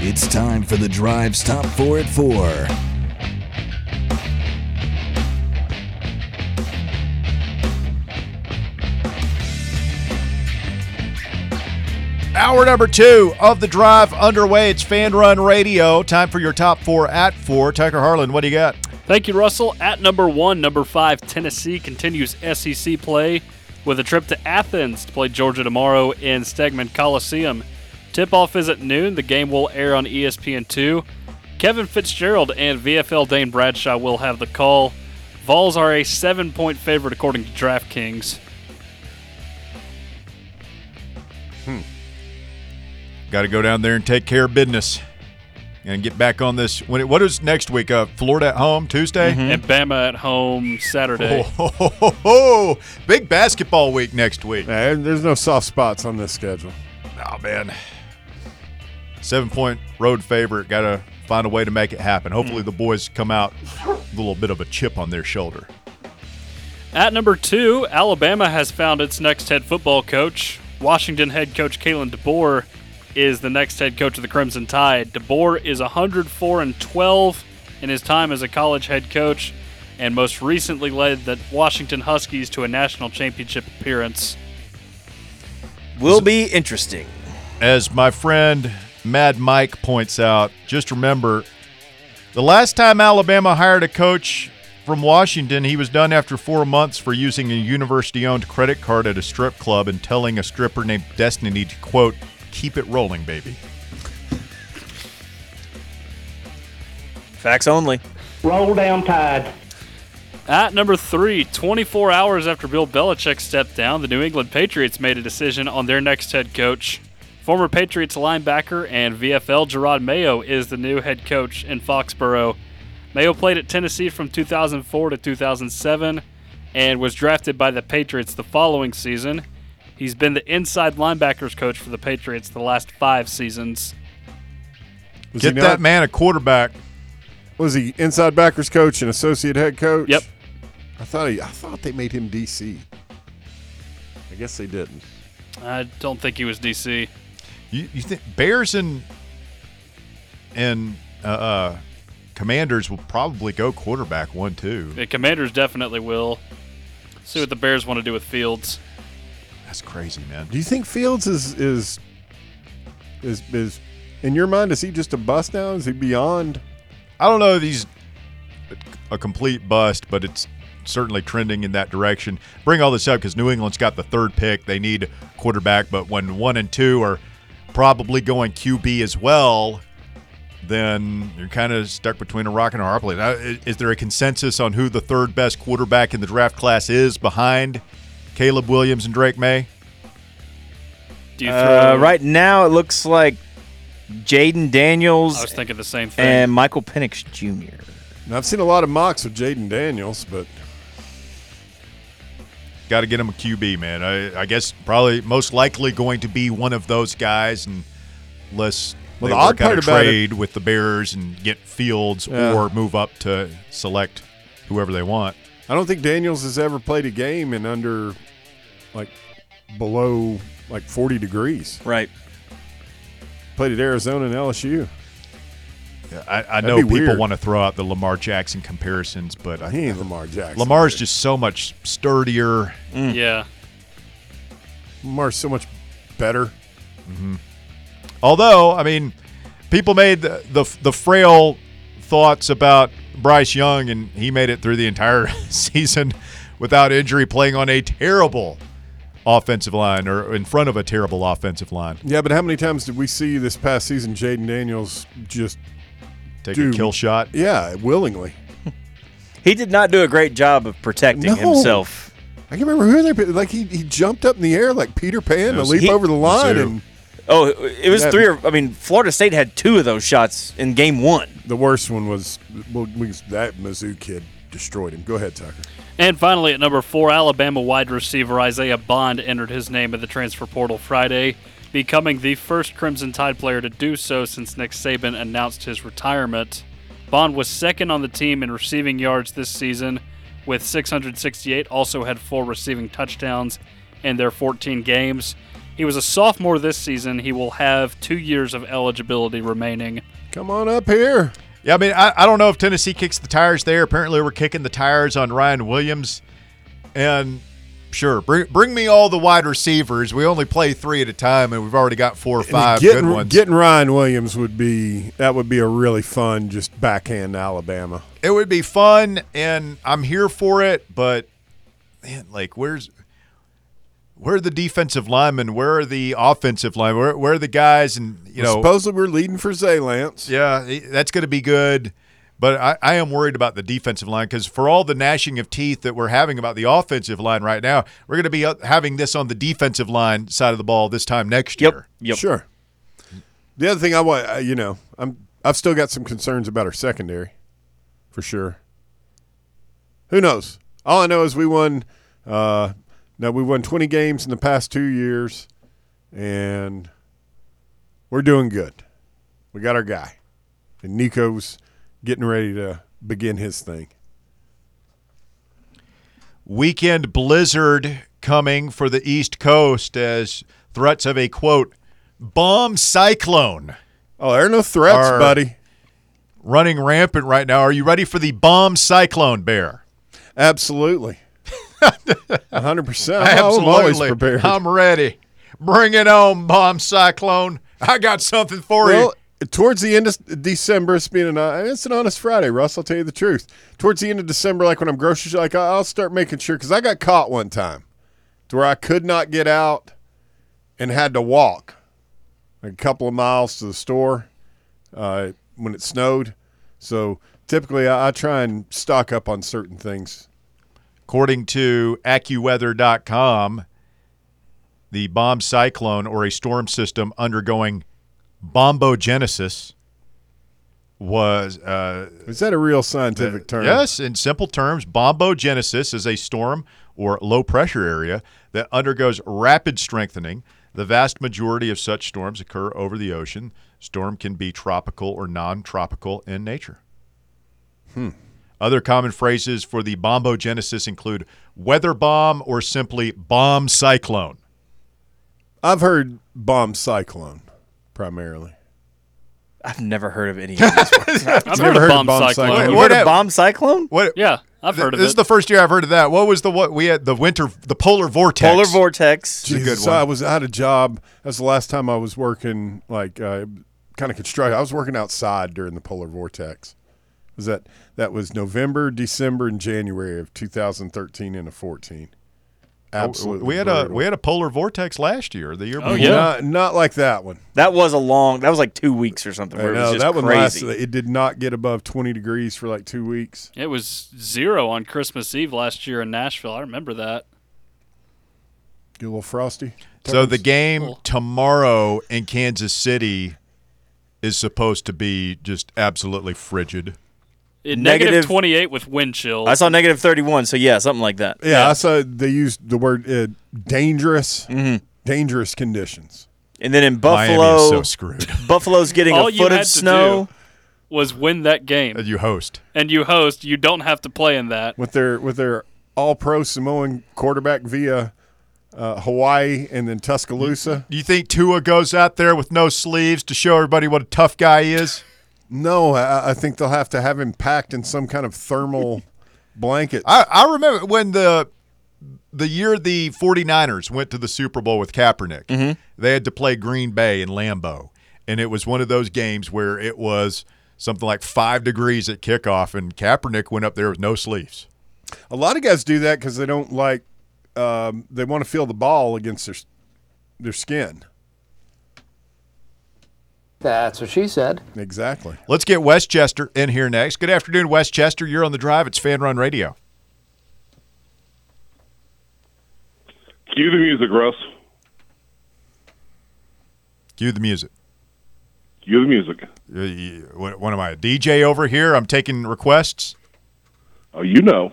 It's time for the Drive's Top 4 at 4. Hour number two of the drive underway. It's Fan Run Radio. Time for your top four at four. Tucker Harlan, what do you got? Thank you, Russell. At number one, number five, Tennessee continues SEC play with a trip to Athens to play Georgia tomorrow in Stegeman Coliseum. Tip off is at noon. The game will air on ESPN2. Kevin Fitzgerald and VFL Dane Bradshaw will have the call. Vols are a seven point favorite according to DraftKings. Hmm. Got to go down there and take care of business and get back on this. When it, what is next week? Uh, Florida at home Tuesday. And Bama at home Saturday. Oh, ho, ho, ho. big basketball week next week. Nah, there's no soft spots on this schedule. Oh man, seven point road favorite. Got to find a way to make it happen. Hopefully, the boys come out with a little bit of a chip on their shoulder. At number two, Alabama has found its next head football coach. Washington head coach Kalen DeBoer is the next head coach of the Crimson Tide. DeBoer is 104 and 12 in his time as a college head coach, and most recently led the Washington Huskies to a national championship appearance. Will be interesting. As my friend Mad Mike points out, just remember the last time Alabama hired a coach from Washington, he was done after four months for using a university owned credit card at a strip club and telling a stripper named Destiny to, quote, keep it rolling, baby. Facts only. Roll down tide. At number three, 24 hours after Bill Belichick stepped down, the New England Patriots made a decision on their next head coach. Former Patriots linebacker and VFL Jerod Mayo is the new head coach in Foxborough. Mayo played at Tennessee from 2004 to 2007 and was drafted by the Patriots the following season. He's been the inside linebackers coach for the Patriots the last five seasons. Was Get he that man a quarterback. Was he inside backers coach and associate head coach? Yep. I thought he. I thought they made him DC. I guess they didn't. I don't think he was DC. You, you think Bears and and uh, uh, Commanders will probably go quarterback one two. The Commanders definitely will. See what the Bears want to do with Fields. That's crazy, man. Do you think Fields is is is is in your mind? Is he just a bust now? Is he beyond? I don't know if he's a complete bust, but it's certainly trending in that direction. Bring all this up because New England's got the third pick. They need quarterback, but when one and two are probably going QB as well, then you're kind of stuck between a rock and a hard place. Is there a consensus on who the third best quarterback in the draft class is behind Caleb Williams and Drake Maye? Do you Uh, right now, it looks like Jayden Daniels I was thinking the same thing. and Michael Penix Jr. Now, I've seen a lot of mocks of Jayden Daniels, but Got to get him a QB, man. I, I guess probably most likely going to be one of those guys, and unless Well, they the odd work out a part about it- trade with the Bears and get Fields Yeah. or move up to select whoever they want. I don't think Daniels has ever played a game in under like below like 40 degrees. Right. Played at Arizona and LSU. Yeah, I, I know people weird. want to throw out the Lamar Jackson comparisons, but I, He ain't Lamar Jackson. Lamar's dude. just so much sturdier. Mm. yeah. Lamar's so much better. Mm-hmm. Although, I mean, people made the, the the frail thoughts about Bryce Young, and he made it through the entire season without injury, playing on a terrible offensive line or in front of a terrible offensive line. Yeah, but how many times did we see this past season Jayden Daniels just Take Dude. a kill shot. yeah willingly? He did not do a great job of protecting No. himself. I can remember who they like. He, he jumped up in the air like Peter Pan to leap He- over the line, and Oh, it was Yeah. three or I mean, Florida State had two of those shots in game one. the worst one was well, that Mizzou kid destroyed him. Go ahead, Tucker. And finally, at number four, Alabama wide receiver Isaiah Bond entered his name in the transfer portal Friday, becoming the first Crimson Tide player to do so since Nick Saban announced his retirement. Bond was second on the team in receiving yards this season with 668, also had four receiving touchdowns in their 14 games. He was a sophomore this season. He will have two years of eligibility remaining. Come on up here. Yeah, I mean, I, I don't know if Tennessee kicks the tires there. Apparently, we're kicking the tires on Ryan Williams. And sure, bring, bring me all the wide receivers. We only play three at a time, and we've already got four or five getting, good ones. Getting Ryan Williams would be that would be a really fun just backhand Alabama. it would be fun, and I'm here for it. But man, like, where's where are the defensive linemen? Where are the offensive linemen? Where, where are the guys? And you know, supposedly we're leading for Zaylance. Yeah, that's going to be good. But I, I am worried about the defensive line because for all the gnashing of teeth that we're having about the offensive line right now, we're going to be uh, having this on the defensive line side of the ball this time next Yep. year. Yep. Sure. The other thing I want, uh, you know, I'm I've still got some concerns about our secondary, for sure. Who knows? All I know is we won. Uh, now we won 20 games in the past two years, and we're doing good. We got our guy, and Nico's getting ready to begin his thing. Weekend blizzard coming for the East Coast as threats of a quote bomb cyclone Oh, there are no threats, Our- buddy. running rampant right now. Are you ready for the bomb cyclone, Bear? Absolutely. 100%. I'm always prepared. I'm ready. Bring it on, bomb cyclone. I got something for you. Well, towards the end of December, it's being an it's an honest Friday, Russ. I'll tell you the truth. Towards the end of December, like when I'm grocery like I'll start making sure because I got caught one time to where I could not get out and had to walk a couple of miles to the store uh, when it snowed. So typically, I, I try and stock up on certain things. According to AccuWeather.com, the bomb cyclone or a storm system undergoing bombogenesis was uh, Is that a real scientific term? Yes, in simple terms, bombogenesis is a storm or low pressure area that undergoes rapid strengthening. The vast majority of such storms occur over the ocean. Storm can be tropical or non tropical in nature. Other common phrases for the bombogenesis include weather bomb or simply bomb cyclone. I've heard bomb cyclone primarily. I've never heard of any of this. I've never heard, heard of of bomb, bomb cyclone. cyclone. you What heard of bomb cyclone? What? Yeah, I've heard of it this is the first year I've heard of that. What was the what we had the winter the polar vortex? Polar vortex. a good Jesus, one. I was out of job. That's the last time I was working, like uh, kind of construct. I was working outside during the polar vortex. Was that that was November, December, and January of 2013 and a 14. Absolutely, Oh, We had a we had a polar vortex last year, the year Oh, before. yeah. not not like that one. That was a long. That was like two weeks or something. I Where it was know just that one crazy. lasted. It did not get above 20 degrees for like two weeks. It was zero on Christmas Eve last year in Nashville. I remember that. Get a little frosty. So the game Cool. tomorrow in Kansas City is supposed to be just absolutely frigid. It, Negative- negative 28 with wind chills. I saw negative thirty-one. So yeah, something like that. Yeah, I saw they used the word uh, dangerous, Mm-hmm. dangerous conditions. And then in Miami Buffalo, is so screwed. Buffalo's getting a foot of snow. was win that game, that you host. and you host. You don't have to play in that. with their with their all pro Samoan quarterback via uh, Hawaii and then Tuscaloosa. Do you think Tua goes out there with no sleeves to show everybody what a tough guy he is? No, I, I think they'll have to have him packed in some kind of thermal blanket. I, I remember when the the year the 49ers went to the Super Bowl with Kaepernick, they had to play Green Bay in Lambeau. And it was one of those games where it was something like five degrees at kickoff, and Kaepernick went up there with no sleeves. A lot of guys do that because they don't like. Um, they want to feel the ball against their their skin. That's what she said. Exactly. Let's get Westchester in here next. Good afternoon, Westchester. You're on the drive. It's Fan Run Radio. Cue the music, Russ. Cue the music. Cue the music. Uh, What, what am I, a DJ over here? I'm taking requests. Oh, you know.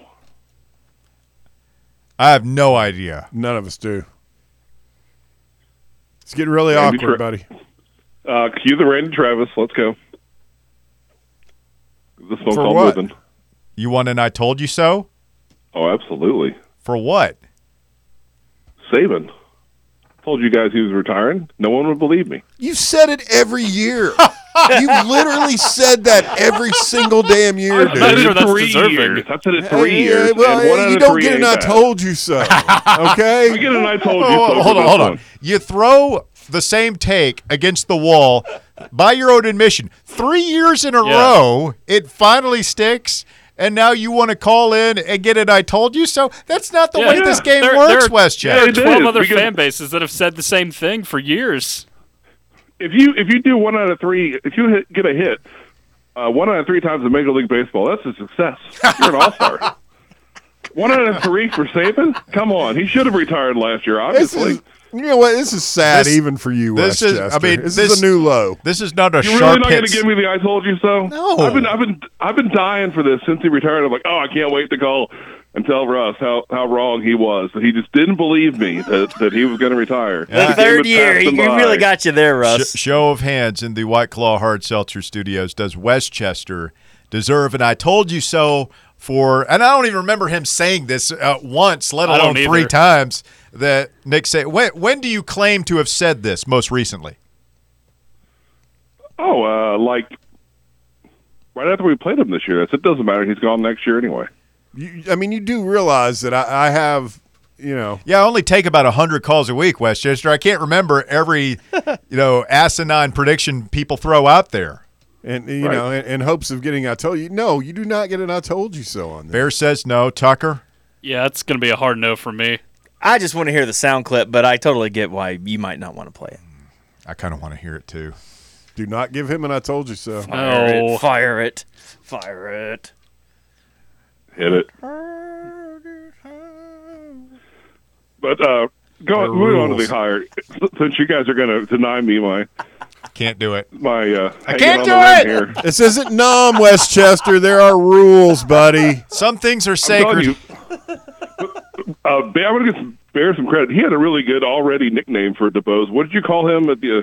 I have no idea. None of us do. It's getting really Randy awkward, Tra- buddy. Uh, cue the Randy Travis. Let's go. This one's For called what? Living. You want an I told you so? Oh, absolutely. For what? Saban. told you guys he was retiring, no one would believe me. You said it every year. you literally said that every single damn year, I said dude. sure it that's three deserving. years. I said it three Hey, years. well, and one out you of don't three get an ain't I bad. told you so. I Okay? get an I told you Oh, so. hold on, this hold on. one. You throw the same take against the wall by your own admission. Three years in a Yeah. row, it finally sticks. And now you want to call in and get it? I told you so. That's not the Yeah. way Yeah. this game There- works, there- Westchester. There are 12 is, other because- fan bases that have said the same thing for years. If you if you do one out of three, if you hit, get a hit, uh, one out of three times in Major League Baseball, that's a success. You're an all star. one out of three for Saban? Come on, he should have retired last year. Obviously, is, you know what? This is sad This- even for you, this is- Westchester. I mean, this, this- is a new low. This is not a You're sharp really not going to give me the "I told you so"? No. I've been, I've been, I've been dying for this since he retired. I'm like, oh, I can't wait to call and tell Russ how, how wrong he was. That he just didn't believe me that, that he was going to retire. The third year, he, he by. really got you there, Russ. Sh- show of hands in the White Claw Hard Seltzer Studios. Does Westchester deserve an "I told you so" for? And I don't even remember him saying this uh, once, let alone three times. That Nick said. When, when do you claim to have said this most recently? Oh, uh, like right after we played him this year. I said, it doesn't matter. He's gone next year anyway. You, I mean, you do realize that I, I have, you know, Yeah, I only take about hundred calls a week, Westchester. I can't remember every, you know, asinine prediction people throw out there. And you Right. know, in, in hopes of getting I told you. No, you do not get an I told you so on this. Bear says no. Tucker. Yeah, it's going to be a hard no for me. I just want to hear the sound clip, but I totally get why you might not want to play it. I kind of want to hear it too. Do not give him an I told you so. Fire No. it, fire it, fire it. Hit it. But uh, go on moving on to rules. the hire. Since you guys are going to deny me my Can't do it. my uh, I can't do it! Here. This isn't numb, Westchester. There are rules, buddy. Some things are I'm sacred. you, uh, I'm going to give some, Bear some credit. He had a really good already nickname for DeBose. What did you call him at the uh,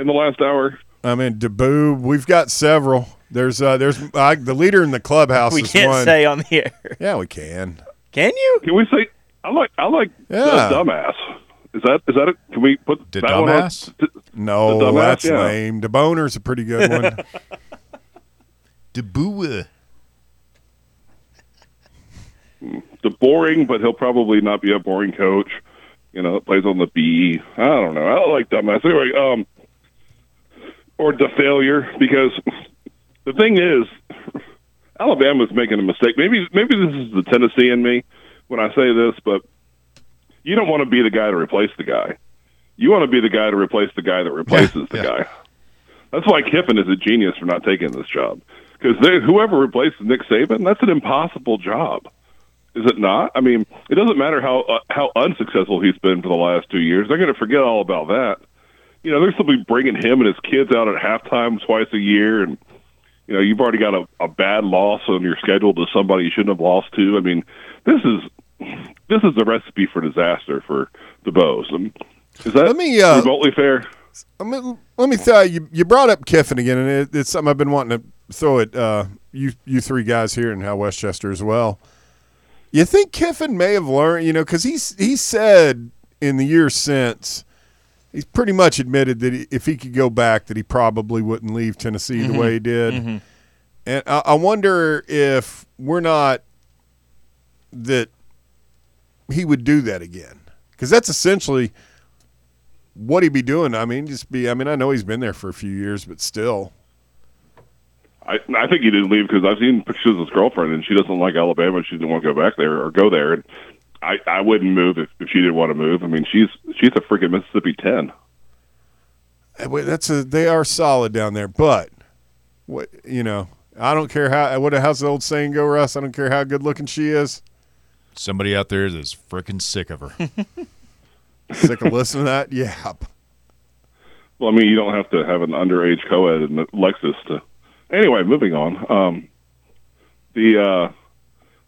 in the last hour? I mean, Deboob. We've got several. There's uh, there's uh, the leader in the clubhouse. We is can't one. say on the air. Yeah, we can. Can you? Can we say? I like I like Yeah. the dumbass. Is that is that it? Can we put The that one on- No, The dumbass, that's yeah. lame. The boner's a pretty good one. Debua. the boring, but he'll probably not be a boring coach. You know, plays on the B. I don't know. I don't like dumbass. Anyway, um, or the failure because the thing is, Alabama's making a mistake. Maybe maybe this is the Tennessee in me when I say this, but you don't want to be the guy to replace the guy. You want to be the guy to replace the guy that replaces the yeah. guy. That's why Kiffin is a genius for not taking this job because whoever replaces Nick Saban, that's an impossible job. Is it not? I mean, it doesn't matter how uh, how unsuccessful he's been for the last two years. They're going to forget all about that. You know, they're simply bringing him and his kids out at halftime twice a year, and you know, you've already got a, a bad loss on your schedule to somebody you shouldn't have lost to. I mean, this is this is a recipe for disaster for the Bows. Is that Let me, uh, remotely fair? I mean, let me tell you, you brought up Kiffin again, and it, it's something I've been wanting to throw at uh, you, you three guys here and how Westchester as well. You think Kiffin may have learned, you know, because he's he said in the years since, he's pretty much admitted that he, if he could go back, that he probably wouldn't leave Tennessee the way he did. And I, I wonder if we're not that he would do that again, because that's essentially what he'd be doing. I mean, just be. I mean, I know he's been there for a few years, but still. I I think he didn't leave because I've seen pictures of his girlfriend and she doesn't like Alabama. She didn't want to go back there or go there. And I I wouldn't move if, if she didn't want to move. I mean, she's she's a freaking Mississippi ten. Uh, That's a. They are solid down there, but what you know, I don't care how. What how's the old saying go, Russ? I don't care how good looking she is. Somebody out there that's freaking sick of her. Sick of listening to that. Yeah. Well, I mean, you don't have to have an underage co-ed in the Lexus to. Anyway, moving on. Um, the uh,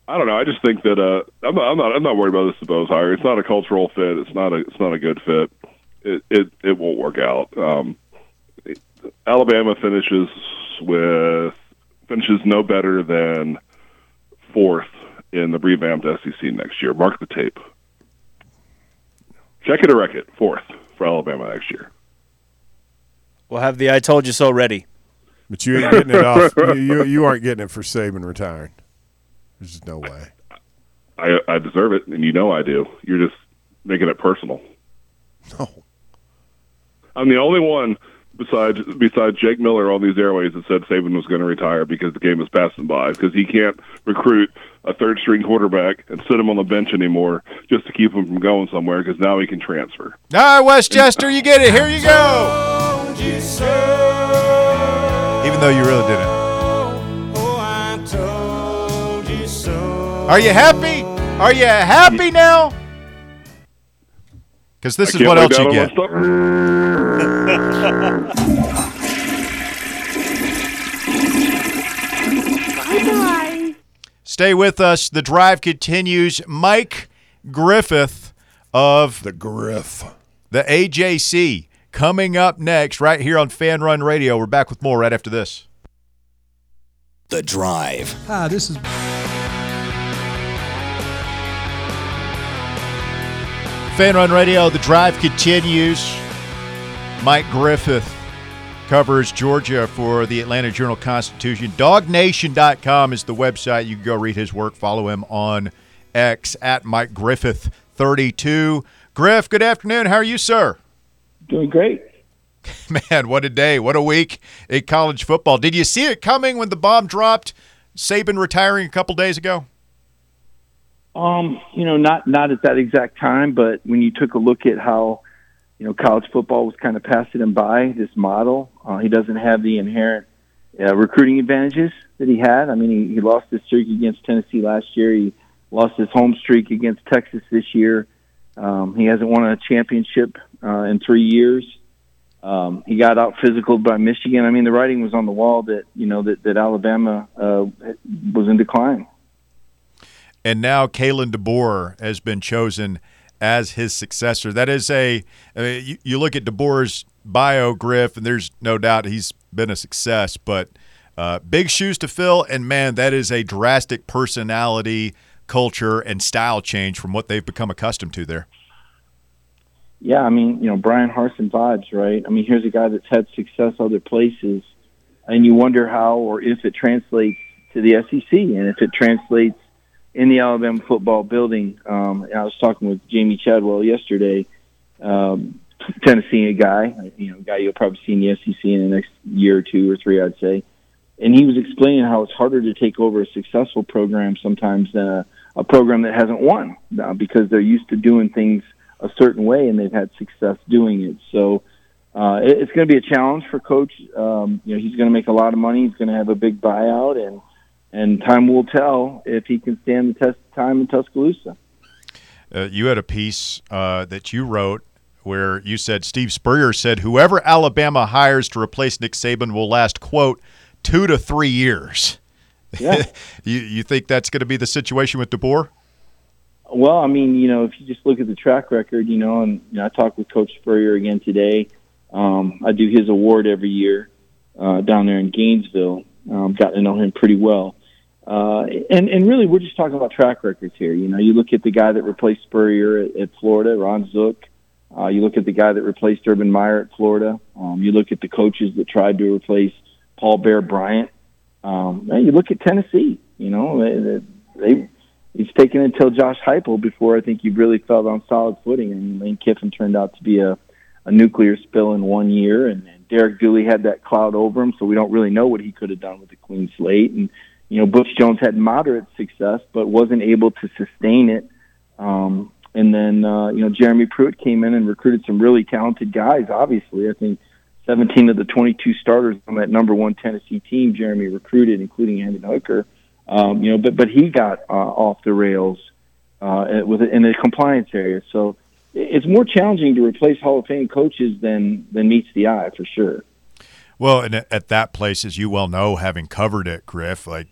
I don't know. I just think that uh, I'm not I'm not I'm not worried about this Bose hire. It's not a cultural fit. It's not a it's not a good fit. It it it won't work out. Um, it- Alabama finishes with finishes no better than fourth in the revamped SEC next year. Mark the tape. Check it or wreck it. Fourth for Alabama next year. We'll have the "I told you so" ready. But you ain't getting it off. You, you you aren't getting it for Saban retiring. There's just no way. I I deserve it, and you know I do. You're just making it personal. No. I'm the only one besides besides Jake Miller on these airways that said Saban was going to retire because the game is passing by because he can't recruit a third string quarterback and sit him on the bench anymore just to keep him from going somewhere because now he can transfer. All right, Westchester, you get it. Here you go. Even though you really didn't. Are you happy? Are you happy now? Because this I is what else you on get. My. Stay with us. The drive continues. Mike Griffith of The Griff. the AJC coming up next, right here on Fan Run Radio. We're back with more right after this. The Drive. Hi, this is Fan Run Radio, the drive continues. Mike Griffith covers Georgia for the Atlanta Journal Constitution. DawgNation.com is the website. You can go read his work. Follow him on X at Mike Griffith 32. Griff, good afternoon. How are you, sir? Doing great. Man, what a day. What a week in college football. Did you see it coming when the bomb dropped? Saban retiring a couple days ago? Um, you know, not not at that exact time, but when you took a look at how, you know, college football was kind of passing him by this model, uh, he doesn't have the inherent uh, recruiting advantages that he had. I mean, he, he lost his streak against Tennessee last year. He lost his home streak against Texas this year. Um, he hasn't won a championship uh, in three years. Um, he got out physical by Michigan. I mean, the writing was on the wall that you know that, that Alabama uh, was in decline. and now Kalen DeBoer has been chosen as his successor. That is a I mean, you, you look at DeBoer's bio, Griff, and there's no doubt he's been a success, but uh, big shoes to fill. And man, that is a drastic personality, culture, and style change from what they've become accustomed to there. Yeah, I mean, you know, Bryan Harsin vibes, right? I mean, here's a guy that's had success other places, and you wonder how or if it translates to the SEC, and if it translates in the Alabama football building. Um, and I was talking with Jamey Chadwell yesterday, um, Tennessee guy, you know, guy you'll probably see in the SEC in the next year or two or three, I'd say. And he was explaining how it's harder to take over a successful program sometimes than a, a program that hasn't won uh, because they're used to doing things a certain way and they've had success doing it. So uh, it, it's going to be a challenge for coach. Um, you know, he's going to make a lot of money. He's going to have a big buyout, and and time will tell if he can stand the test of time in Tuscaloosa. Uh, you had a piece uh, that you wrote where you said Steve Spurrier said whoever Alabama hires to replace Nick Saban will last quote two to three years. Yeah. you you think that's going to be the situation with DeBoer? Well, I mean, you know, if you just look at the track record, you know, and you know, I talked with Coach Spurrier again today. Um, I do his award every year uh, down there in Gainesville. Um, got to know him pretty well. Uh, and, and really, we're just talking about track records here. You know, you look at the guy that replaced Spurrier at, at Florida, Ron Zook. Uh, you look at the guy that replaced Urban Meyer at Florida. Um, you look at the coaches that tried to replace Paul Bear Bryant. Um, and you look at Tennessee. You know, they, they it's taken until Josh Heupel before I think you really felt on solid footing. Mean, Lane Kiffin turned out to be a, a nuclear spill in one year, and, and Derek Dooley had that cloud over him, so we don't really know what he could have done with a clean slate. And you know, Butch Jones had moderate success, but wasn't able to sustain it. Um, and then uh, you know, Jeremy Pruitt came in and recruited some really talented guys. Obviously, I think 17 of the 22 starters on that number one Tennessee team, Jeremy recruited, including Hendon Hooker. Um, you know, but but he got uh, off the rails uh, with in the compliance area. So it's more challenging to replace Hall of Fame coaches than than meets the eye for sure. Well, and at that place, as you well know, having covered it, Griff, like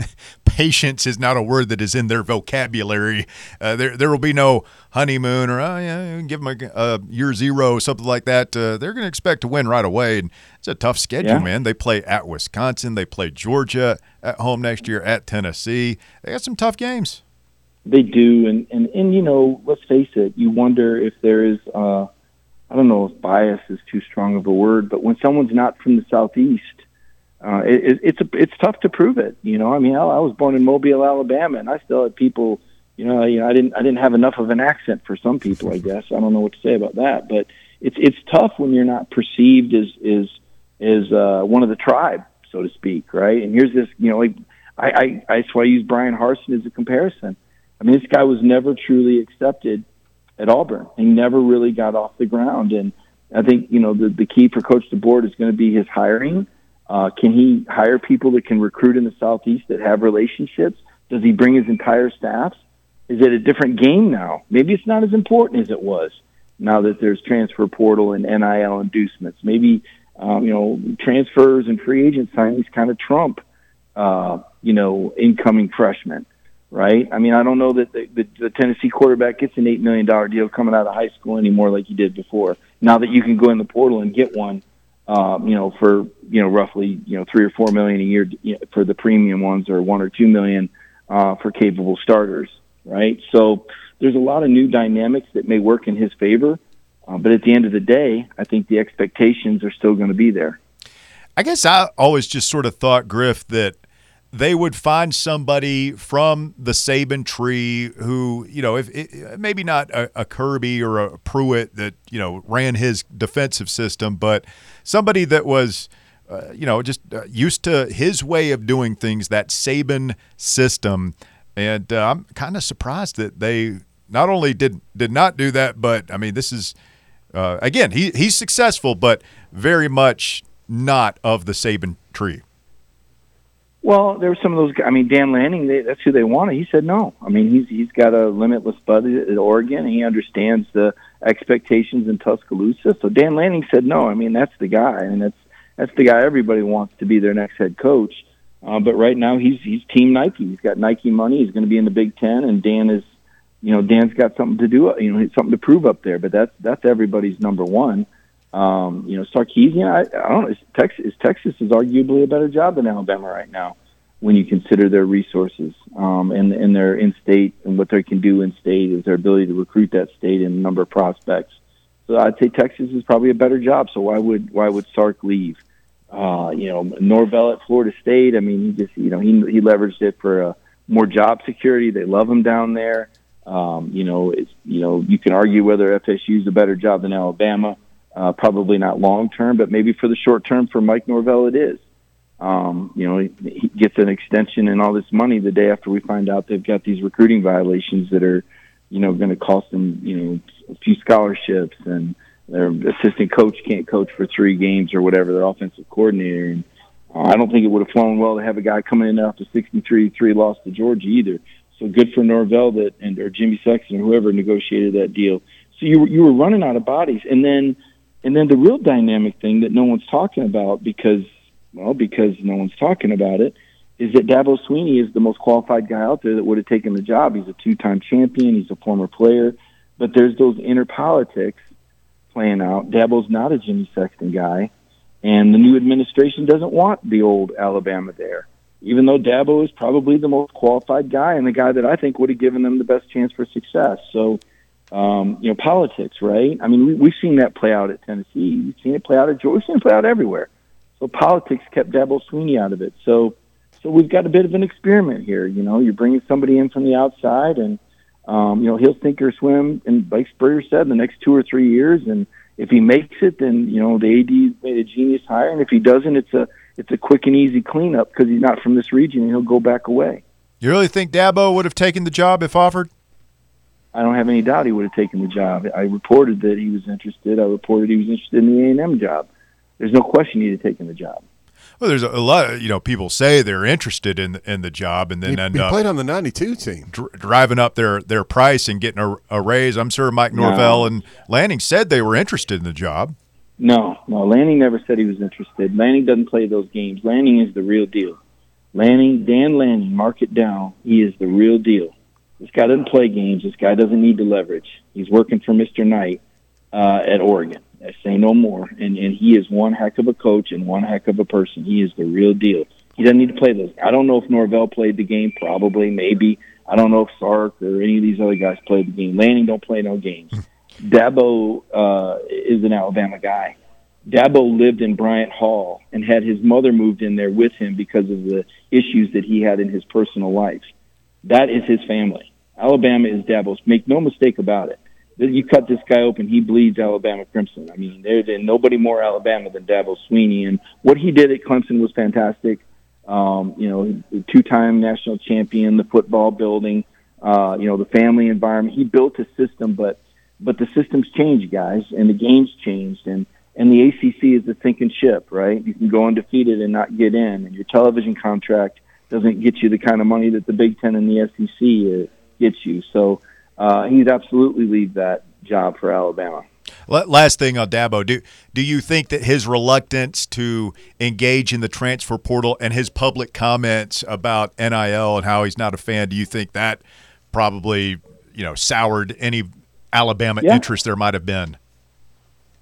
patience is not a word that is in their vocabulary. Uh, there, there will be no honeymoon or oh yeah, give them a, year zero, something like that. Uh, they're going to expect to win right away, and it's a tough schedule, Yeah. man. They play at Wisconsin, they play Georgia at home next year, at Tennessee. They got some tough games. They do, and and and you know, let's face it. You wonder if there is. Uh, I don't know if bias is too strong of a word, but when someone's not from the southeast, uh, it, it's a, it's tough to prove it. You know, I mean, I, I was born in Mobile, Alabama, and I still had people. You know, you know, I didn't I didn't have enough of an accent for some people. I guess I don't know what to say about that, but it's it's tough when you're not perceived as is is uh, one of the tribe, so to speak, right? And here's this, you know, like I, I that's why I use Bryan Harsin as a comparison. I mean, this guy was never truly accepted at Auburn. He never really got off the ground, and I think you know the the key for Coach DeBoer is going to be his hiring. Uh, can he hire people that can recruit in the southeast that have relationships? Does he bring his entire staffs? Is it a different game now? Maybe it's not as important as it was now that there's transfer portal and NIL inducements. Maybe um, you know transfers and free agent signings kind of trump uh, you know incoming freshmen, right? I mean, I don't know that the, the, the Tennessee quarterback gets an eight million dollar deal coming out of high school anymore like he did before. Now that you can go in the portal and get one, um, you know, for you know roughly you know three or four million a year for the premium ones, or one or two million uh, for capable starters, right? So there's a lot of new dynamics that may work in his favor. Uh, but at the end of the day, I think the expectations are still going to be there. I guess I always just sort of thought, Griff, that they would find somebody from the Saban tree who, you know, if it, maybe not a, a, Kirby or a Pruitt that you know ran his defensive system, but somebody that was, uh, you know, just uh, used to his way of doing things, that Saban system. And uh, I'm kind of surprised that they not only did did not do that, but I mean, this is uh, again he he's successful, but very much not of the Saban tree. Well, there were some of those. I mean, Dan Lanning, they, that's who they wanted. He said no. I mean, he's he's got a limitless budget at Oregon. And he understands the expectations in Tuscaloosa. So Dan Lanning said no. I mean, that's the guy, and that's that's the guy everybody wants to be their next head coach. Uh, but right now, he's he's Team Nike. He's got Nike money. He's going to be in the Big Ten, and Dan is you know, Dan's got something to do, you know, something to prove up there. But that's that's everybody's number one. Um, you know, Sarkisian, I, I don't know. Texas, is Texas is arguably a better job than Alabama right now when you consider their resources um, and and their in state and what they can do in state is their ability to recruit that state and number of prospects. So I'd say Texas is probably a better job. So why would why would Sark leave? Uh, you know, Norvell at Florida State. I mean, he just you know he he leveraged it for uh, more job security. They love him down there. Um, you know, it's you know you can argue whether FSU is a better job than Alabama. Uh, probably not long term, but maybe for the short term for Mike Norvell it is. Um, you know, he, he gets an extension and all this money the day after we find out they've got these recruiting violations that are, you know, going to cost them, you know, a few scholarships and their assistant coach can't coach for three games or whatever, their offensive coordinator. And uh, I don't think it would have flown well to have a guy coming in after 63-3 loss to Georgia either. So good for Norvell that and or Jimmy Sexton or whoever negotiated that deal. So you were, you were running out of bodies, and then and then the real dynamic thing that no one's talking about because well because no one's talking about it is that Dabo Swinney is the most qualified guy out there that would have taken the job. He's a two-time champion. He's a former player, but there's those inner politics playing out. Dabo's not a Jimmy Sexton guy, and the new administration doesn't want the old Alabama there even though Dabo is probably the most qualified guy and the guy that I think would have given them the best chance for success. So, um, you know, politics, right? I mean, we, we've seen that play out at Tennessee. We've seen it play out at Georgia. We've seen it play out everywhere. So politics kept Dabo Sweeney out of it. So, so we've got a bit of an experiment here. You know, you're bringing somebody in from the outside, and um, you know he'll sink or swim. And like Spurrier said, in the next two or three years, and if he makes it, then you know the AD made a genius hire, and if he doesn't, it's a it's a quick and easy cleanup because he's not from this region and he'll go back away. You really think Dabo would have taken the job if offered? I don't have any doubt he would have taken the job. I reported that he was interested. I reported he was interested in the A and M job. There's no question he'd have taken the job. Well, there's a lot of you know people say they're interested in in the job and then he, end he up played on the '92 team, dr- driving up their their price and getting a, a raise. I'm sure Mike Norvell No. and Lanning said they were interested in the job. No, no. Lanning never said he was interested. Lanning doesn't play those games. Lanning is the real deal. Lanning, Dan Lanning, mark it down. He is the real deal. This guy doesn't play games. This guy doesn't need to leverage. He's working for Mr. Knight uh, at Oregon. I say no more. And and he is one heck of a coach and one heck of a person. He is the real deal. He doesn't need to play those. I don't know if Norvell played the game. Probably, maybe. I don't know if Sark or any of these other guys played the game. Lanning don't play no games. Dabo uh, is an Alabama guy. Dabo lived in Bryant Hall and had his mother moved in there with him because of the issues that he had in his personal life. That is his family. Alabama is Dabo's. Make no mistake about it. You cut this guy open, he bleeds Alabama crimson. I mean, there's nobody more Alabama than Dabo Swinney, and what he did at Clemson was fantastic. Um, you know, two-time national champion, the football building, uh, you know, the family environment. He built a system, but but the systems changed, guys, and the games changed, and and the ACC is a sinking ship, right? You can go undefeated and not get in, and your television contract doesn't get you the kind of money that the Big Ten and the SEC uh, gets you. So uh, he'd absolutely leave that job for Alabama. Last thing on Dabo, do do you think that his reluctance to engage in the transfer portal and his public comments about NIL and how he's not a fan, do you think that probably you know soured any Alabama yeah. interest there might have been?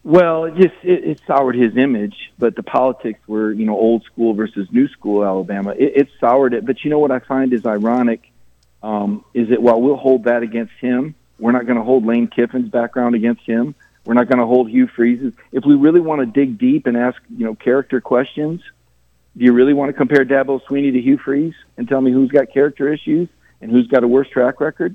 Well, it just it, it, soured his image, but the politics were you know old school versus new school Alabama. It, it soured it, but you know what I find is ironic um, is that while we'll hold that against him, we're not going to hold Lane Kiffin's background against him. We're not going to hold Hugh Freeze's. If we really want to dig deep and ask you know character questions, do you really want to compare Dabo Sweeney to Hugh Freeze and tell me who's got character issues and who's got a worse track record?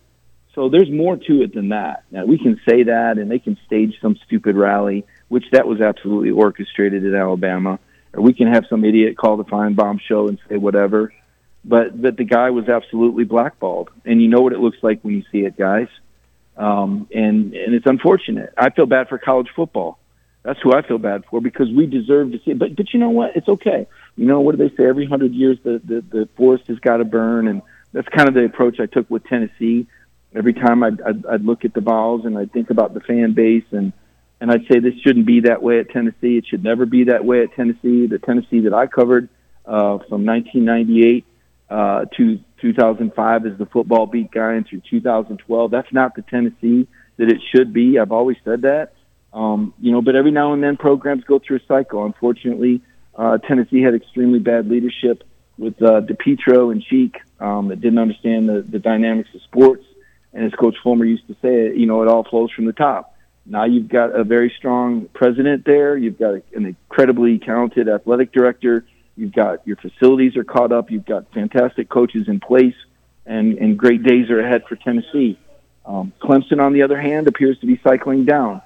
So there's more to it than that. Now we can say that, and they can stage some stupid rally, which that was absolutely orchestrated at Alabama, or we can have some idiot call the Finebaum show and say whatever. But but the guy was absolutely blackballed, and you know what it looks like when you see it, guys. Um, and and it's unfortunate. I feel bad for college football. That's who I feel bad for because we deserve to see it. But but you know what? It's okay. You know what do they say? Every hundred years, the the, the forest has got to burn, and that's kind of the approach I took with Tennessee every time I'd, I'd, I'd look at the Vols and I'd think about the fan base and and I'd say this shouldn't be that way at Tennessee. It should never be that way at Tennessee. The Tennessee that I covered uh, from 1998 uh, to 2005 as the football beat guy and through 2012, that's not the Tennessee that it should be. I've always said that. Um, you know, but every now and then programs go through a cycle. Unfortunately, uh, Tennessee had extremely bad leadership with uh, DiPietro and Cheek um, that didn't understand the, the dynamics of sports and as Coach Fulmer used to say, you know, it all flows from the top. Now you've got a very strong president there. You've got an incredibly talented athletic director. You've got your facilities are caught up. You've got fantastic coaches in place, and, and great days are ahead for Tennessee. Um, Clemson, on the other hand, appears to be cycling down.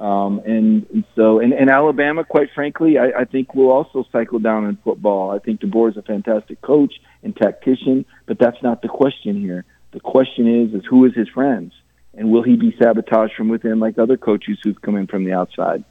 Um, and, and so, and, and Alabama, quite frankly, I, I think will also cycle down in football. I think DeBoer is a fantastic coach and tactician, but that's not the question here. The question is, is who is his friends, and will he be sabotaged from within like other coaches who've come in from the outside?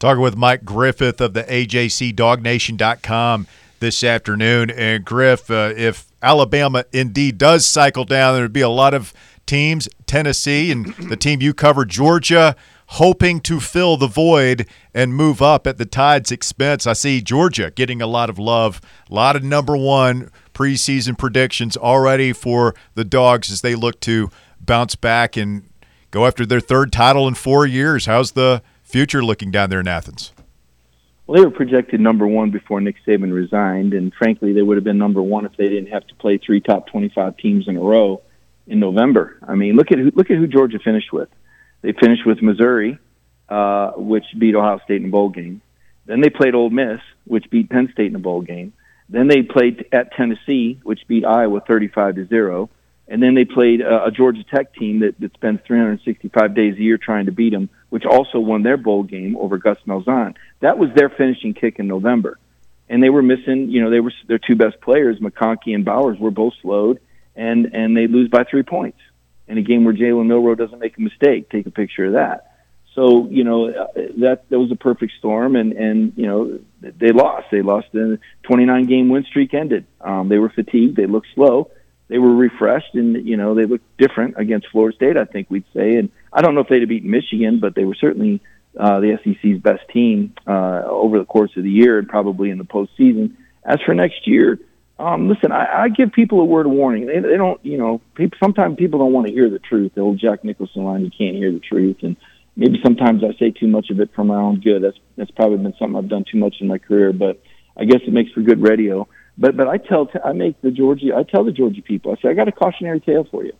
Talking with Mike Griffith of the AJCDawgNation.com this afternoon, and Griff, uh, if Alabama indeed does cycle down, there would be a lot of teams, Tennessee and the team you cover, Georgia, hoping to fill the void and move up at the Tide's expense. I see Georgia getting a lot of love, a lot of number one preseason predictions already for the Dogs as they look to bounce back and go after their third title in four years. How's the future looking down there in Athens? Well, they were projected number one before Nick Saban resigned, and frankly, they would have been number one if they didn't have to play three top twenty-five teams in a row in November. I mean, look at who, look at who Georgia finished with. They finished with Missouri, uh, which beat Ohio State in a bowl game. Then they played Ole Miss, which beat Penn State in a bowl game. Then they played at Tennessee, which beat Iowa 35 to zero. And then they played uh, a Georgia Tech team that, that spends 365 days a year trying to beat them, which also won their bowl game over Gus Malzahn. That was their finishing kick in November. And they were missing, you know, they were their two best players, McConkey and Bowers, were both slowed, and and they lose by three points in a game where Jalen Milroe doesn't make a mistake. Take a picture of that. So you know uh, that that was a perfect storm, and and you know they lost. They lost. The 29 game win streak ended. Um, they were fatigued. They looked slow. They were refreshed, and you know they looked different against Florida State. I think we'd say, and I don't know if they'd have beaten Michigan, but they were certainly uh, the SEC's best team uh, over the course of the year, and probably in the postseason. As for next year, um, listen, I, I give people a word of warning. They, they don't, you know, people, sometimes people don't want to hear the truth. The old Jack Nicholson line, "You can't hear the truth," and maybe sometimes I say too much of it for my own good. That's that's probably been something I've done too much in my career, but I guess it makes for good radio. But but I tell I make the Georgia I tell the Georgia people I say I got a cautionary tale for you.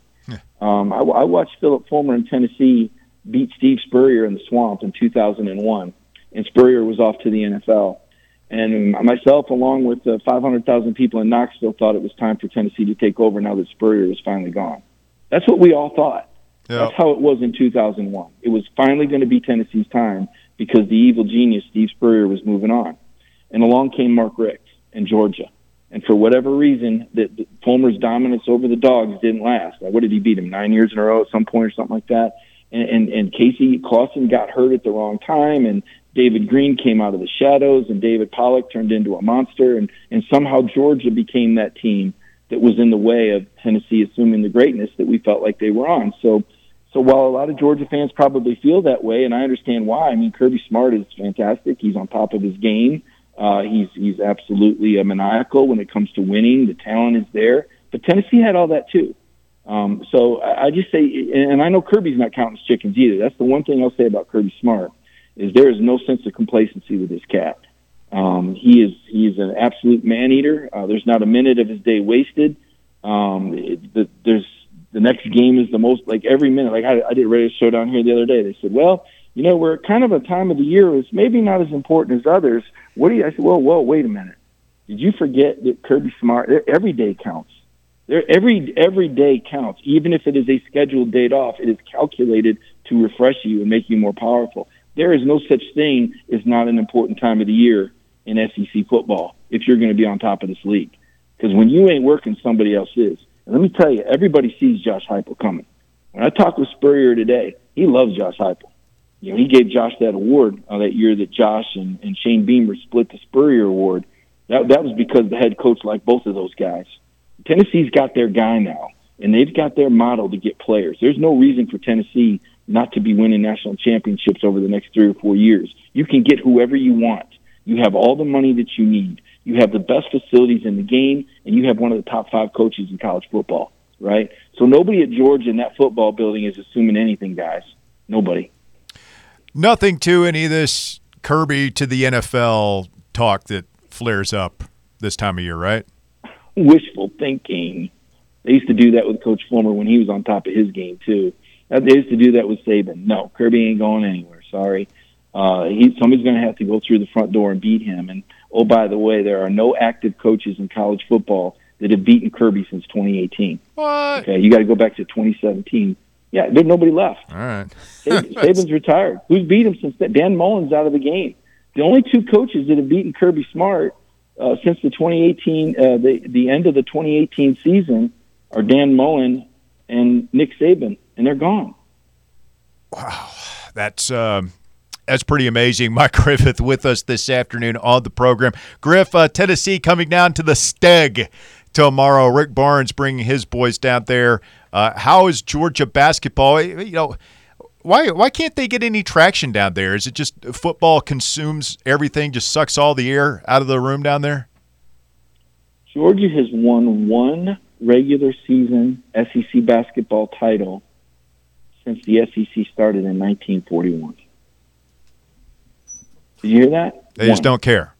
Um, I, I watched Phillip Fulmer in Tennessee beat Steve Spurrier in the Swamp in 2001, and Spurrier was off to the NFL. And myself, along with uh, 500,000 people in Knoxville, thought it was time for Tennessee to take over now that Spurrier was finally gone. That's what we all thought. That's how it was in 2001. It was finally going to be Tennessee's time because the evil genius Steve Spurrier was moving on. And along came Mark Richt in Georgia. And for whatever reason, that Fulmer's dominance over the dogs didn't last. Like, what did he beat him nine years in a row at some point or something like that? And and, and Casey Clausen got hurt at the wrong time, and David Greene came out of the shadows, and David Pollack turned into a monster, and and somehow Georgia became that team that was in the way of Tennessee assuming the greatness that we felt like they were on. So. So while a lot of Georgia fans probably feel that way, and I understand why, I mean Kirby Smart is fantastic. He's on top of his game. Uh, he's he's absolutely uh, maniacal when it comes to winning. The talent is there, but Tennessee had all that too. Um, so I, I just say, and I know Kirby's not counting his chickens either. That's the one thing I'll say about Kirby Smart is there is no sense of complacency with this cat. Um, he is he is an absolute man eater. Uh, there's not a minute of his day wasted. Um, it, the, there's the next game is the most like every minute. Like I, I did a radio show down here the other day. They said, well, you know, we're kind of a time of the year is maybe not as important as others. What do you? I said, well, whoa, wait a minute. Did you forget that Kirby Smart? Every day counts. There, every every day counts. Even if it is a scheduled date off, it is calculated to refresh you and make you more powerful. There is no such thing as not an important time of the year in SEC football if you're going to be on top of this league. Because when you ain't working, somebody else is. And let me tell you, everybody sees Josh Heupel coming. When I talked with Spurrier today, he loves Josh Heupel. You know, he gave Josh that award uh, that year that Josh and, and Shane Beamer split the Spurrier award. That that was because the head coach liked both of those guys. Tennessee's got their guy now, and they've got their model to get players. There's no reason for Tennessee not to be winning national championships over the next three or four years. You can get whoever you want. You have all the money that you need. You have the best facilities in the game, and you have one of the top five coaches in college football, right? So nobody at Georgia in that football building is assuming anything, guys. Nobody. Nothing to any of this Kirby to the NFL talk that flares up this time of year, right? Wishful thinking. They used to do that with Coach Fulmer when he was on top of his game too. Uh, They used to do that with Saban. No, Kirby ain't going anywhere. Sorry. Uh, he, somebody's going to have to go through the front door and beat him. And oh, by the way, there are no active coaches in college football that have beaten Kirby since 2018. What? Okay, you got to go back to 2017. Yeah, there's nobody left. All right. Saban- Saban's retired. Who's beat him since then? Dan Mullen's out of the game. The only two coaches that have beaten Kirby Smart uh, since the 2018, uh, the the end of the 2018 season, are Dan Mullen and Nick Saban, and they're gone. Wow. That's um, that's pretty amazing. Mike Griffith with us this afternoon on the program. Griff, uh, Tennessee coming down to the Steg tomorrow. Rick Barnes bringing his boys down there. Uh, how is Georgia basketball? You know, why why can't they get any traction down there? Is it just football consumes everything, just sucks all the air out of the room down there? Georgia has won one regular season SEC basketball title since the SEC started in 1941. Did you hear that? They just don't care.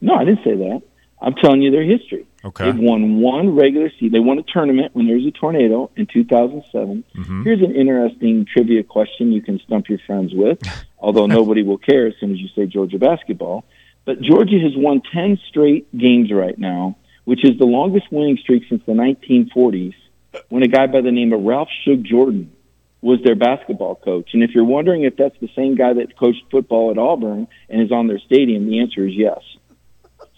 No, I didn't say that. I'm telling you their history. Okay. They've won one regular season. They won a tournament when there was a tornado in 2007. Mm-hmm. Here's an interesting trivia question you can stump your friends with, although nobody will care as soon as you say Georgia basketball. But Georgia has won 10 straight games right now, which is the longest winning streak since the 1940s when a guy by the name of Ralph Shug Jordan was their basketball coach. And if you're wondering if that's the same guy that coached football at Auburn and is on their stadium, the answer is yes.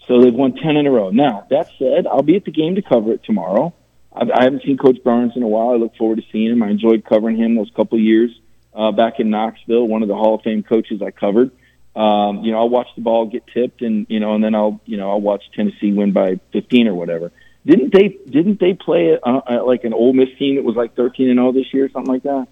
So they've won 10 in a row. Now, that said, I'll be at the game to cover it tomorrow. I've, I haven't seen Coach Barnes in a while. I look forward to seeing him. I enjoyed covering him those couple years uh, back in Knoxville, one of the Hall of Fame coaches I covered. Um, you know, I'll watch the ball get tipped, and you know, and then I'll, you know, I'll watch Tennessee win by 15 or whatever. Didn't they? Didn't they play uh, uh, like an Ole Miss team that was like 13 and 0 this year, or something like that?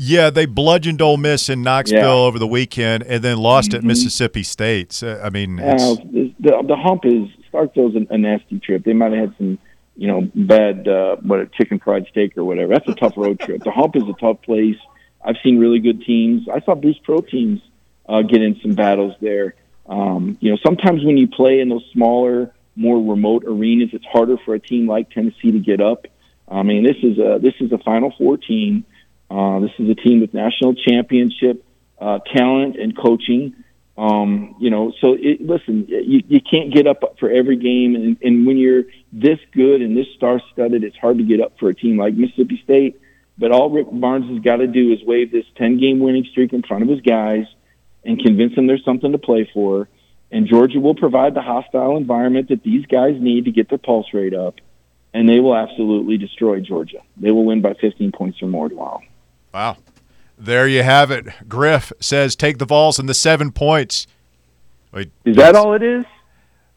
Yeah, they bludgeoned Ole Miss in Knoxville Yeah. over the weekend, and then lost at Mhm. Mississippi State. So, I mean, it's, Uh, the, the hump is Starkville's a, a nasty trip. They might have had some, you know, bad uh, what a chicken fried steak or whatever. That's a tough road trip. The hump is a tough place. I've seen really good teams. I saw Bruce Pearl teams uh, get in some battles there. Um, you know, sometimes when you play in those smaller more remote arenas. It's harder for a team like Tennessee to get up. I mean, this is a this is a Final Four team. Uh, this is a team with national championship uh, talent and coaching. Um, you know, so it, listen, you, you can't get up for every game, and, and when you're this good and this star-studded, it's hard to get up for a team like Mississippi State. But all Rick Barnes has got to do is wave this 10-game winning streak in front of his guys and convince them there's something to play for. And Georgia will provide the hostile environment that these guys need to get their pulse rate up, and they will absolutely destroy Georgia. They will win by 15 points or more tomorrow. Wow. There you have it. Griff says take the Vols and the seven points. Wait, Is that all it is?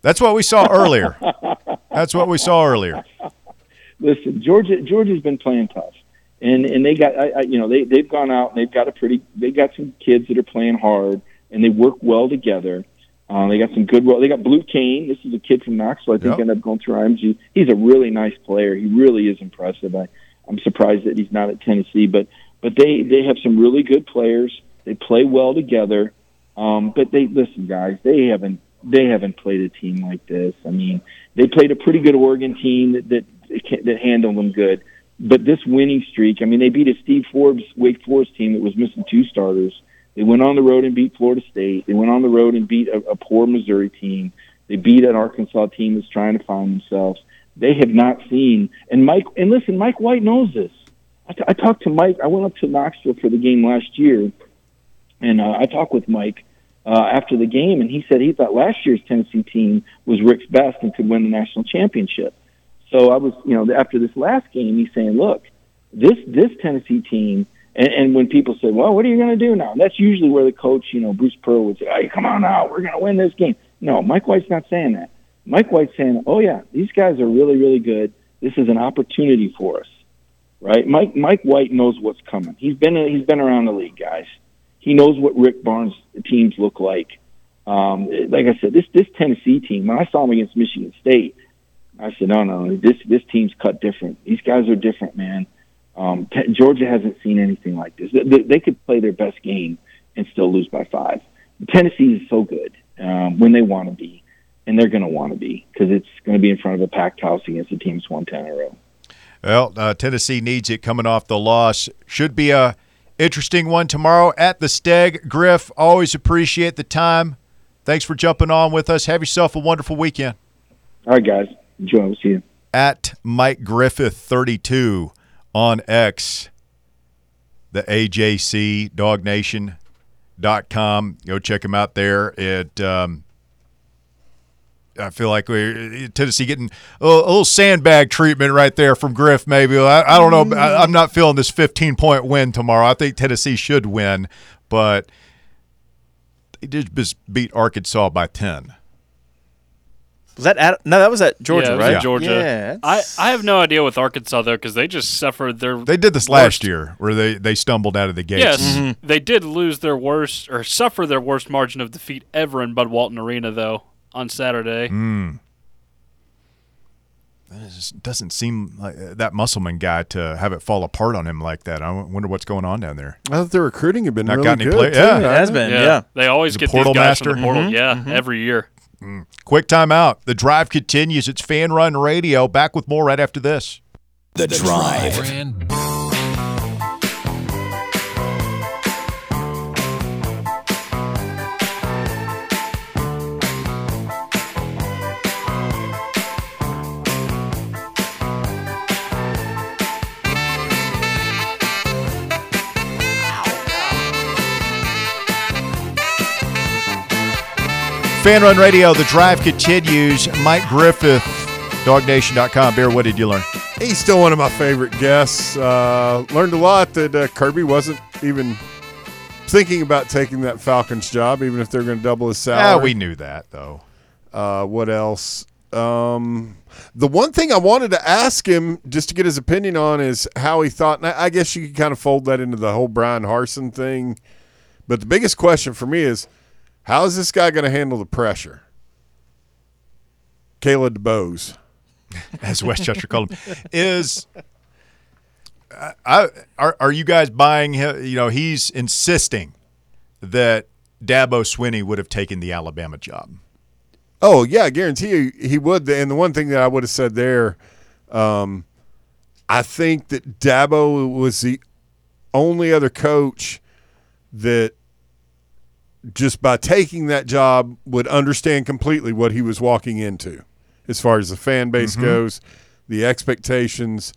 That's what we saw earlier. That's what we saw earlier. Listen, Georgia Georgia's been playing tough, and and they got I, I, you know they they've gone out and they've got a pretty they got some kids that are playing hard and they work well together. Uh, they got some good. They got Blue Cain. This is a kid from Knoxville. I think Yep. ended up going through IMG. He's a really nice player. He really is impressive. I, I'm surprised that he's not at Tennessee, but but they they have some really good players. They play well together. Um, but they listen, guys. They haven't they haven't played a team like this. I mean, they played a pretty good Oregon team that that that handled them good. But this winning streak, I mean, they beat a Steve Forbes Wake Forest team that was missing two starters. They went on the road and beat Florida State. They went on the road and beat a, a poor Missouri team. They beat an Arkansas team that's trying to find themselves. They have not seen. And Mike, and listen, Mike White knows this. I, t- I talked to Mike. I went up to Knoxville for the game last year, and uh, I talked with Mike uh, after the game, and he said he thought last year's Tennessee team was Rick's best and could win the national championship. So I was, you know, after this last game, he's saying, look, this this Tennessee team, and, and when people say, well, what are you going to do now? That's usually where the coach, you know, Bruce Pearl would say, hey, come on out, we're going to win this game. No, Mike White's not saying that. Mike White's saying, oh yeah, these guys are really, really good. This is an opportunity for us, right? Mike Mike White knows what's coming. He's been he's been around the league, guys. He knows what Rick Barnes teams look like. Um, like I said, this this Tennessee team. When I saw them against Michigan State, I said, no, no, this this team's cut different. These guys are different, man. Um, Georgia hasn't seen anything like this. They, they could play their best game and still lose by five. Tennessee is so good um, when they want to be, and they're going to want to be because it's going to be in front of a packed house against a teams won ten in a row. Well, uh, Tennessee needs it coming off the loss. Should be a interesting one tomorrow at the Steg. Griff, always appreciate the time. Thanks for jumping on with us. Have yourself a wonderful weekend. All right, guys, enjoy. We'll see you. At Mike Griffith 32 on X, the AJC Dog DawgNation.com. Go check him out there. It um, I feel like we uh, Tennessee getting a little, sandbag treatment right there from Griff. Maybe I, I don't know. I, I'm not feeling this 15 point win tomorrow. I think Tennessee should win, but they did just beat Arkansas by 10. Was that at, no? That was at Georgia, yeah, was right? in Georgia. Yeah, I, I have no idea with Arkansas though because they just suffered their. They did this last worst- year where they, they stumbled out of the gates. Yes, mm-hmm. they did lose their worst or suffer their worst margin of defeat ever in Bud Walton Arena though on Saturday. Mm. It just doesn't seem like uh, that Musselman guy to have it fall apart on him like that. I wonder what's going on down there. I thought their recruiting had been Not really got any good. play- too, yeah. it has been. Yeah. they always The get portal these guys from the portal. Mhm, Yeah, every year. Quick timeout. The drive continues. It's Fan Run Radio. Back with more right after this. The Drive. Fan Run Radio. The drive continues. Mike Griffith, DawgNation.com. Bear, what did you learn? He's still one of my favorite guests. Uh, learned a lot that uh, Kirby wasn't even thinking about taking that Falcons job, even if they're going to double his Ah, salary. we knew that, though. Uh, what else? Um, the one thing I wanted to ask him just to get his opinion on is how he thought. And I I guess you could kind of fold that into the whole Bryan Harsin thing. But the biggest question for me is how is this guy going to handle the pressure? Kalen DeBoer. as Westchester called him, is I, I are are you guys buying him? You know, he's insisting that Dabo Swinney would have taken the Alabama job. Oh yeah, I guarantee you he would. And the one thing that I would have said there, um, I think that Dabo was the only other coach that just by taking that job would understand completely what he was walking into as far as the fan base mm-hmm. goes, the expectations.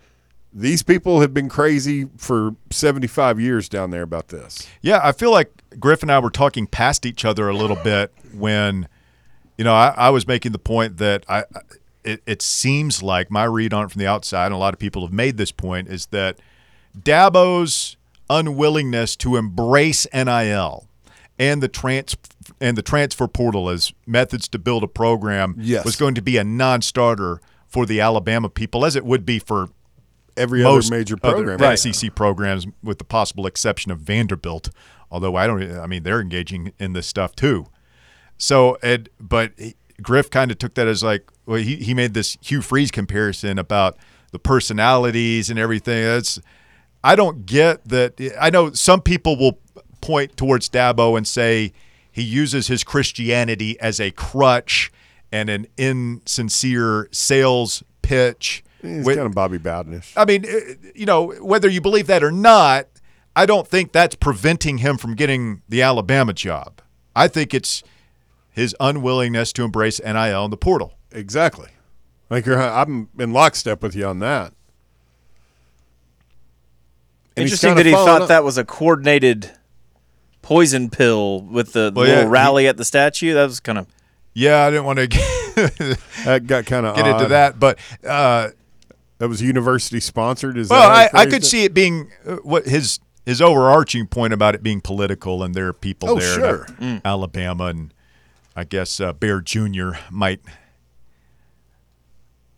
These people have been crazy for 75 years down there about this. Yeah, I feel like Griff and I were talking past each other a little bit when, you know, I, I was making the point that I, it, it seems like my read on it from the outside, and a lot of people have made this point, is that Dabo's unwillingness to embrace NIL and the trans and the transfer portal as methods to build a program Yes. was going to be a non-starter for the Alabama people, as it would be for Every most other major other program. right SEC programs, with the possible exception of Vanderbilt. Although I don't, I mean, they're engaging in this stuff too. So, Ed, but Griff kind of took that as like, well, he, he made this Hugh Freeze comparison about the personalities and everything. That's, I don't get that. I know some people will point towards Dabo and say he uses his Christianity as a crutch and an insincere sales pitch. He's With- kind of Bobby Bowdenish. I mean, uh, you know, whether you believe that or not, I don't think that's preventing him from getting the Alabama job. I think it's his unwillingness to embrace NIL and the portal. Exactly. Like you're, I'm in lockstep with you on that. And Interesting that he thought up- that was a coordinated poison pill with the Well, little yeah, rally at the statue. That was kind of Yeah, I didn't want to get, that got kind of get into that, but uh, That was university sponsored. Is well, that I, I could it? see it being uh, what his his overarching point about it being political, and there are people Oh, there, sure. in Alabama, and I guess uh, Bear Jr. might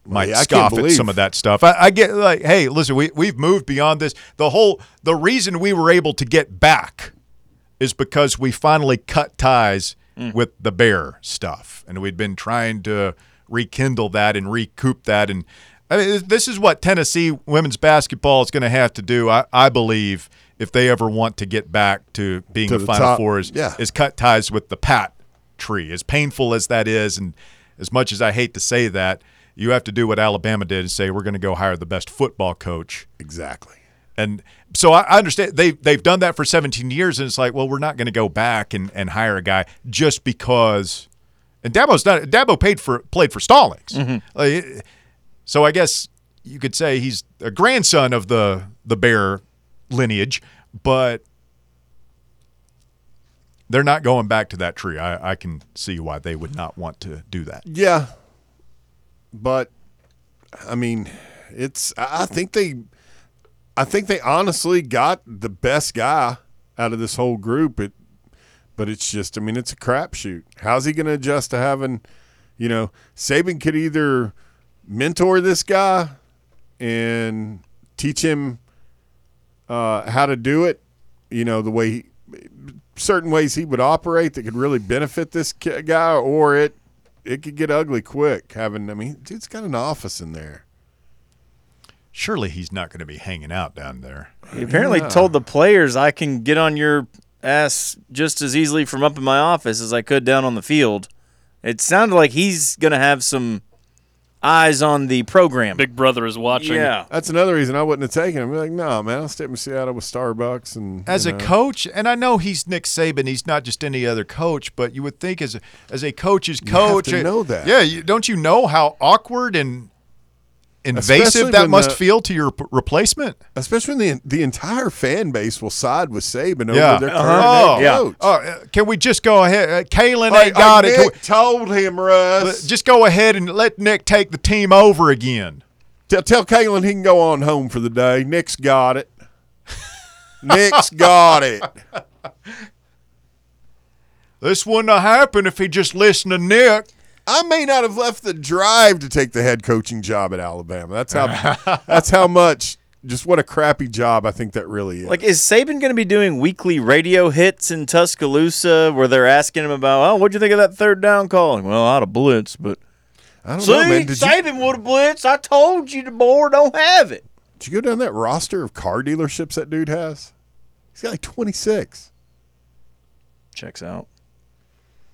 might yeah, scoff at some of that stuff. I, I get like, hey, listen, we we've moved beyond this. The whole the reason we were able to get back is because we finally cut ties mm. with the bear stuff, and we'd been trying to rekindle that and recoup that. And I mean, this is what Tennessee women's basketball is going to have to do, I, I believe, if they ever want to get back to being To the, the Final top, Four. Is, yeah. is cut ties with the Pat tree. As painful as that is, and as much as I hate to say that, you have to do what Alabama did and say we're going to go hire the best football coach. exactly. And so I understand they they've done that for 17 years, and it's like, well, we're not going to go back and, and hire a guy just because. And Dabo's not Dabo paid for played for Stallings, mm-hmm. Like, so I guess you could say he's a grandson of the the Bear lineage, but they're not going back to that tree. I, I can see why they would not want to do that. Yeah, but I mean, it's. I think they, I think they honestly got the best guy out of this whole group. It, but it's just. I mean, it's a crapshoot. How's he going to adjust to having, you know, Saban could either mentor this guy and teach him uh, how to do it. You know, the way he, certain ways he would operate that could really benefit this guy, or it it could get ugly quick. Having, I mean, dude's got an office in there. Surely he's not going to be hanging out down there. He apparently Yeah. told the players I can get on your ass just as easily from up in my office as I could down on the field. It sounded like he's going to have some eyes on the program. Big Brother is watching. yeah. That's another reason I wouldn't have taken him. I'd like, no, man, I'll stay in Seattle with Starbucks and as you a know. coach, and I know he's Nick Saban, he's not just any other coach, but you would think as a, as a coach's have coach, to uh, know that. Yeah, you, don't you know how awkward and invasive Especially that must the- feel to your p- replacement? especially when the the entire fan base will side with Saban Yeah. over their current Uh-huh. head Yeah. coach. Oh, uh, can we just go ahead? Uh, Kalen Like, ain't got like it. Can Nick told him, Russ. just go ahead and let Nick take the team over again. Tell, tell Kalen he can go on home for the day. Nick's got it. Nick's got it. This wouldn't have happened if he just listened to Nick. I may not have left the drive to take the head coaching job at Alabama. That's how. that's how much. Just what a crappy job I think that really is. Like, is Saban going to be doing weekly radio hits in Tuscaloosa where they're asking him about, oh, what'd you think of that third down call? Well, out of blitz, but I don't see, know, man. Did you, Saban would have blitzed. I told you the board don't have it. did you go down that roster of car dealerships that dude has? He's got like twenty six. Checks out.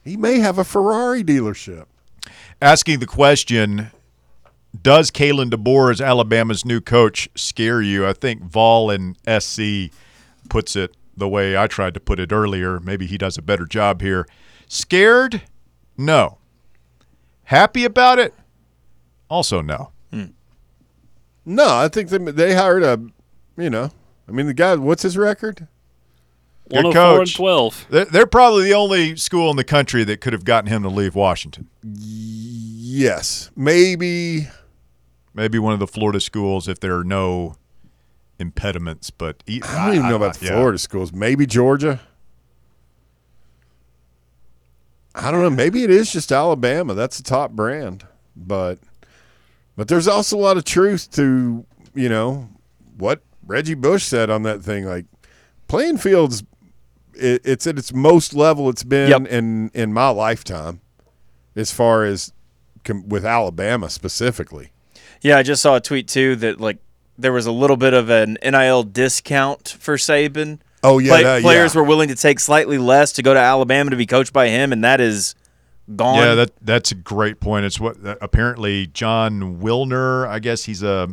He may have a Ferrari dealership. Asking the question, does Kalen DeBoer as Alabama's new coach scare you? I think Vol and SC puts it the way I tried to put it earlier. Maybe he does a better job here. Scared? No. Happy about it? Also, no. Hmm. No, I think they they hired a, you know, I mean the guy. What's his record? Good 104 and coach. 12. They're, they're probably the only school in the country that could have gotten him to leave Washington. Yes, maybe. Maybe one of the Florida schools if there are no impediments. But I don't even know about the yeah. Florida schools. Maybe Georgia. I don't know. Maybe it is just Alabama. That's the top brand, but but there's also a lot of truth to you know what Reggie Bush said on that thing. Like playing fields, it, it's at its most level it's been Yep. in in my lifetime, as far as com- with Alabama specifically. Yeah, I just saw a tweet too that like there was a little bit of an NIL discount for Saban. Oh yeah, Play- that- players yeah. were willing to take slightly less to go to Alabama to be coached by him, and that is gone. Yeah, that that's a great point. It's what uh, apparently Jon Wilner, I guess he's a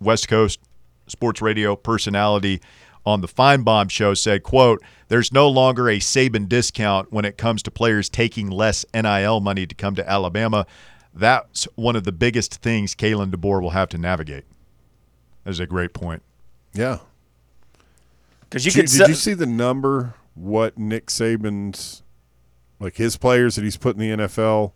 West Coast sports radio personality on the Finebaum show said, quote, there's no longer a Saban discount when it comes to players taking less NIL money to come to Alabama. That's one of the biggest things Kalen DeBoer will have to navigate. That's a great point. Yeah. because you Did, could. did se- you see the number? What Nick Saban's like his players that he's put in the NFL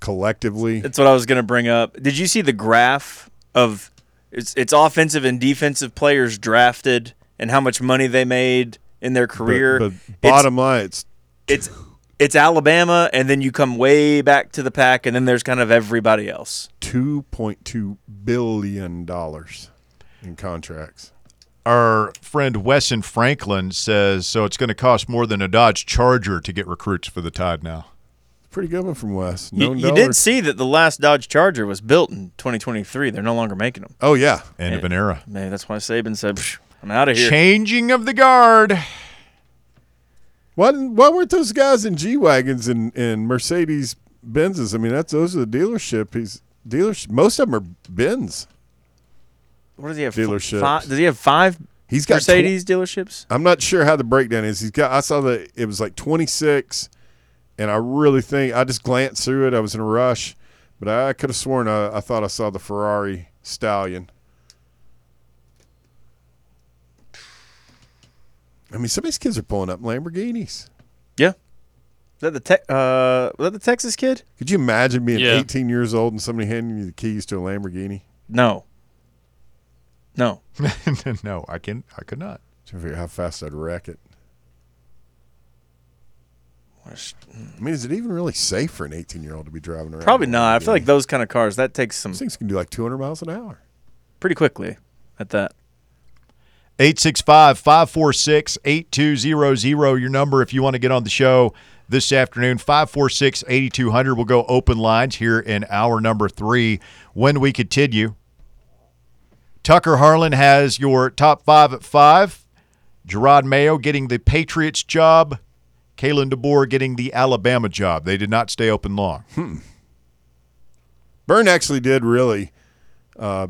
collectively? That's what I was going to bring up. Did you see the graph of it's it's offensive and defensive players drafted and how much money they made in their career? But, but bottom line, it's it's it's Alabama, and then you come way back to the pack, and then there's kind of everybody else. two point two billion dollars in contracts. Our friend Wesson Franklin says, so it's going to cost more than a Dodge Charger to get recruits for the Tide now. Pretty good one from Wes. You, Known you did see that the last Dodge Charger was built in 2023. They're no longer making them. Oh yeah, End of an era. Maybe that's why Saban said, "Psh, "I'm out of here." Changing of the guard. why didn't- why weren't those guys in G wagons and, and Mercedes Benzes? I mean, that's those are the dealership. He's dealers. Most of them are Benz. What does he have? Dealerships. Five, does he have five He's got tw- Mercedes dealerships? I'm not sure how the breakdown is. He's got. I saw that it was like 26, and I really think I just glanced through it. I was in a rush, but I could have sworn I, I thought I saw the Ferrari Stallion. I mean, some of these kids are pulling up Lamborghinis. Yeah. Is that the te- uh, was that the Texas kid? Could you imagine being Yeah. 18 years old and somebody handing you the keys to a Lamborghini? No. No. no, I can. I could not. Trying to figure out how fast I'd wreck it. I mean, is it even really safe for an 18 year old to be driving around? Probably in a not. I feel like those kind of cars that takes some those things can do like 200 miles an hour. pretty quickly at that. 865 546 8200. Your number if you want to get on the show this afternoon. 546 8200. We'll go open lines here in hour number three when we continue. Tucker Harlan has your top five at five. Jerod Mayo getting the Patriots job. Kalen DeBoer getting the Alabama job. They did not stay open long. Byrne actually did really. Uh,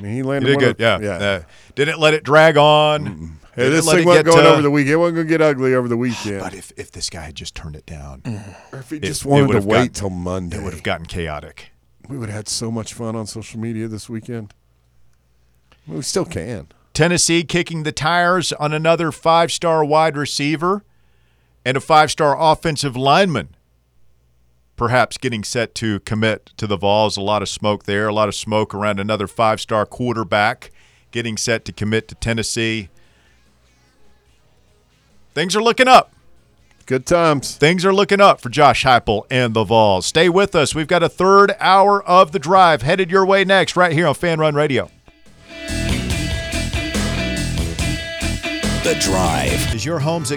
He He landed did good. of- Yeah. yeah. Uh, didn't let it drag on. hey, Didn't this thing it wasn't going to- over the weekend. It wasn't going to get ugly over the weekend. But if, if this guy had just turned it down, or if he just it wanted to wait gotten- till Monday, it would have gotten chaotic. we would have had so much fun on social media this weekend. We still can. Tennessee kicking the tires on another five star wide receiver and a five star offensive lineman. Perhaps getting set to commit to the Vols. A lot of smoke there. A lot of smoke around another five star quarterback getting set to commit to Tennessee. Things are looking up. Good times. Things are looking up for Josh Heupel and the Vols. Stay with us. We've got a third hour of the drive headed your way next, right here on Fan Run Radio. The Drive. Is your home's